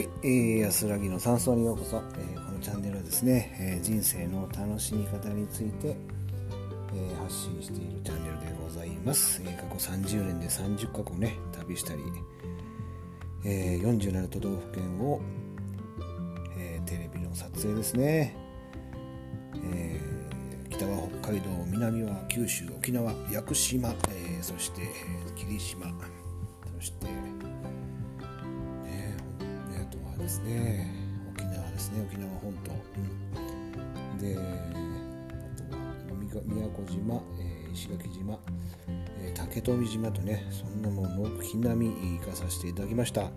はい、えー、安らぎの山荘にようこそ、えー、このチャンネルはですね、えー、人生の楽しみ方について、え発信しているチャンネルでございます、え過去30年で30カ国ね旅したり、え47都道府県を、えテレビの撮影ですね、え北は北海道南は九州沖縄屋久島、えそして、え霧島そしてですね。沖縄ですね。沖縄本島、うん、であとは宮古島、えー、石垣島、えー、竹富島とねそんなものを軒並み行かさせていただきました、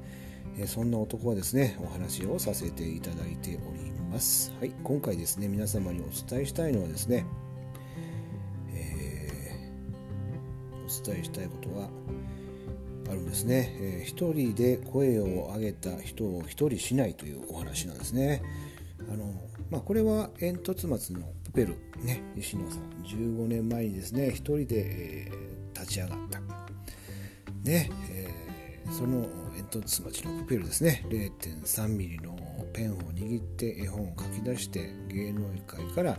えー、そんな男はですねお話をさせていただいております。はい。今回ですね皆様にお伝えしたいのはですね、えお伝えしたいことはあるんですね、えー、一人で声を上げた人を一人しないというお話なんですね。あの、まあ、これは煙突松のプペル、ね、西野さん。15年前にですね一人で、えー、立ち上がった。ね、えー、その煙突町のプペルですね。0.3ミリのペンを握って絵本を書き出して芸能界から、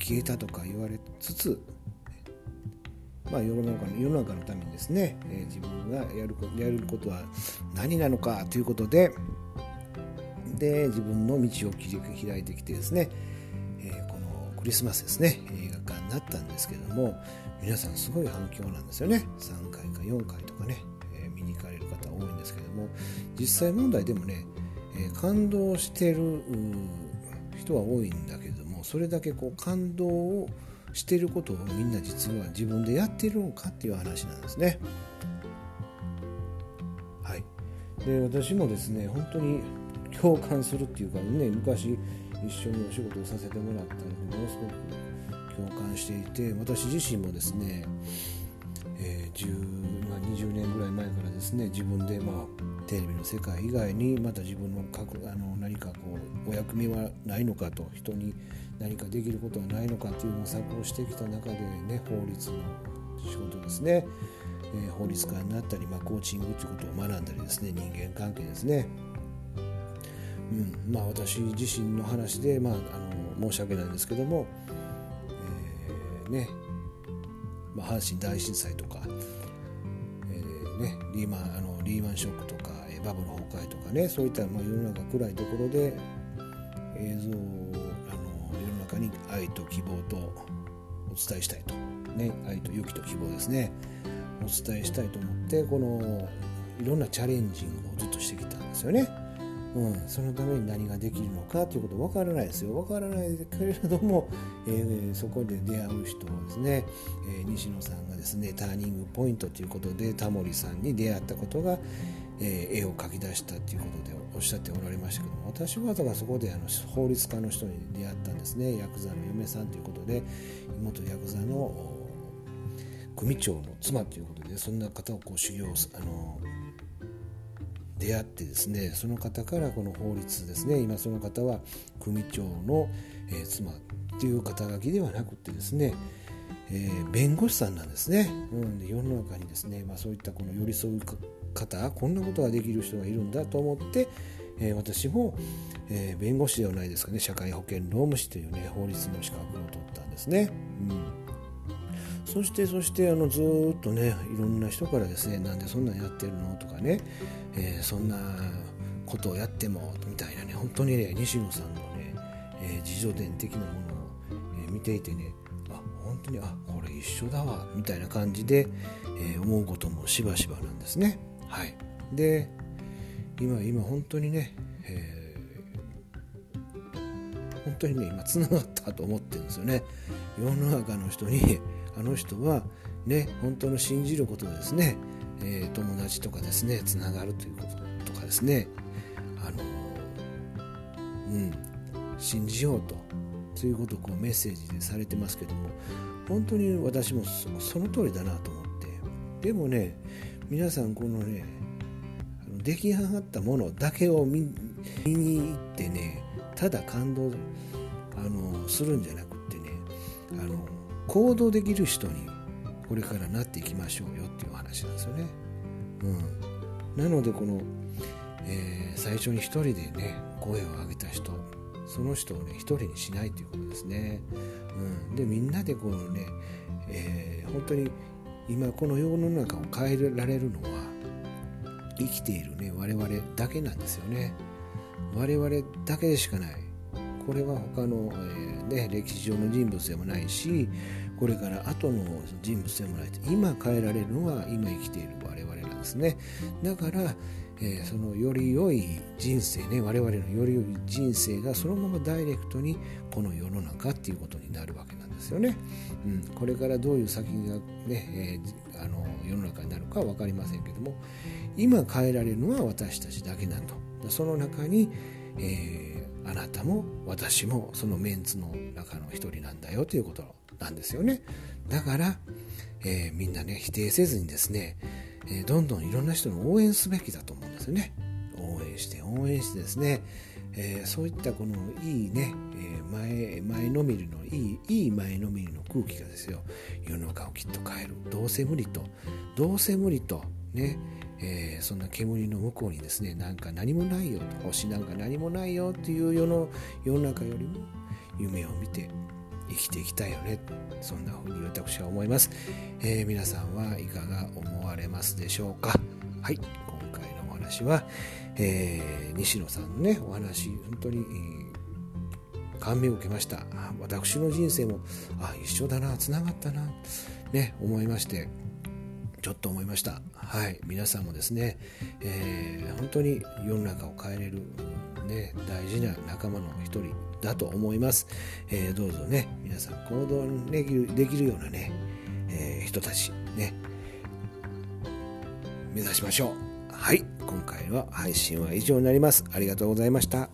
消えたとか言われつつまあ、世の中の世の中のためにですね、えー、自分がやるやることは何なのかということでで自分の道を切り開いてきてですね、えー、このクリスマスですね映画館になったんですけども皆さんすごい反響なんですよね。3回か4回とかね、えー、見に行かれる方多いんですけども実際問題でもね、え感動してる人は多いんだけどもそれだけこう感動をしてることをみんな実は自分でやってるのかっていう話なんですね。はい、で私もですね本当に共感するっていうかね昔一緒にお仕事をさせてもらったのでものすごく共感していて私自身もですね、えー、10まあ、20年ぐらい前からですね自分で、まあ、テレビの世界以外にまた自分のあの何かこうお役目はないのかと人に何かできることはないのかという模索をしてきた中でね法律の仕事ですね、えー、法律家になったり、まあ、コーチングということを学んだりですね。人間関係ですね、うん。まあ、私自身の話で、まあ、あの申し訳ないんですけども、えー、ね。まあ、阪神大震災とか、えーね、リーマンあのリーマンショックとかバブル崩壊とかね。そういった、まあ、世の中暗いところで映像をに愛と希望とお伝えしたいと、ね、愛と勇気と希望ですね。お伝えしたいと思ってこのいろんなチャレンジングをずっとしてきたんですよね。うん、そのために何ができるのかということ分からないですよ。分からないけれども、えー、そこで出会う人をですね、えー、西野さんがですねターニングポイントということでタモリさんに出会ったことが、えー、絵を描き出したということでおっしゃっておられましたけども私はだからそこであの法律家の人に出会ったんですね。ヤクザの嫁さんということで元ヤクザの組長の妻ということでそんな方をこう修行あの出会ってですねその方からこの法律ですね今その方は組長の、えー、妻っていう肩書きではなくてですねえー、弁護士さんなんですね、うん、で世の中にですね、まあ、そういったこの寄り添う方こんなことができる人がいるんだと思って、えー、私も、えー、弁護士ではないですかね社会保険労務士というね法律の資格を取ったんですね。うんそしてそしてあのずっとねいろんな人からですねなんでそんなんやってるのとかね、えー、そんなことをやってもみたいなね本当にね西野さんのね、えー、自助伝的なものを、え、見ていてねあ本当にあこれ一緒だわみたいな感じで、えー、思うこともしばしばなんですね。はい、で今今本当にね、えー、本当にね今つながったと思ってるんですよね。世の中の人にあの人はね本当の信じることですね、えー、友達とかですねつながるということとかですね。あのうん信じようとということをこうメッセージでされてますけども本当に私もその通りだなと思って。でもね皆さんこのね出来上がったものだけを見に行ってねただ感動あのするんじゃなくってねあの行動できる人にこれからなっていきましょうよっていう話なんですよね。うん、なのでこの、えー、最初に一人でね声を上げた人その人をね一人にしないということですね、うん、でみんなでこのね、えー、本当に今この世の中を変えられるのは生きているね我々だけなんですよね。我々だけでしかない。これは他の、えー、ね、歴史上の人物でもないしこれから後の人物でもない。と今変えられるのは今生きている我々なんですね。だからえー、そのより良い人生ね我々のより良い人生がそのままダイレクトにこの世の中っていうことになるわけなんですよね。うん、これからどういう先がね、えー、あの世の中になるか分かりませんけども今変えられるのは私たちだけなんとその中に、えー、あなたも私もそのメンツの中の一人なんだよということなんですよね。だから、え、みんなね否定せずにですねえどんどんいろんな人の応援すべきだと思うんですよね。応援して応援してですね、えー、そういったこのいいね、えー、前前のめりのいいいい前のめりの空気がですよ。世の中をきっと変える。どうせ無理と。どうせ無理とね。えー、そんな煙の向こうにですねなんか何もないよと。星なんか何もないよっていう世の世の中よりも夢を見て生きていきたいよね。そんな風に私は思います、えー、皆さんはいかが思われますでしょうか？はい。今回のお話は、えー、西野さんのねお話本当に、感銘を受けました。私の人生もあ一緒だなつながったなね思いまして。ちょっと思いました。はい。皆さんもですね、えー、本当に世の中を変えれるね大事な仲間の一人だと思います、えー、どうぞね皆さん行動できるできるようなね、えー、人たちね目指しましょう。はい。今回は配信は以上になります。ありがとうございました。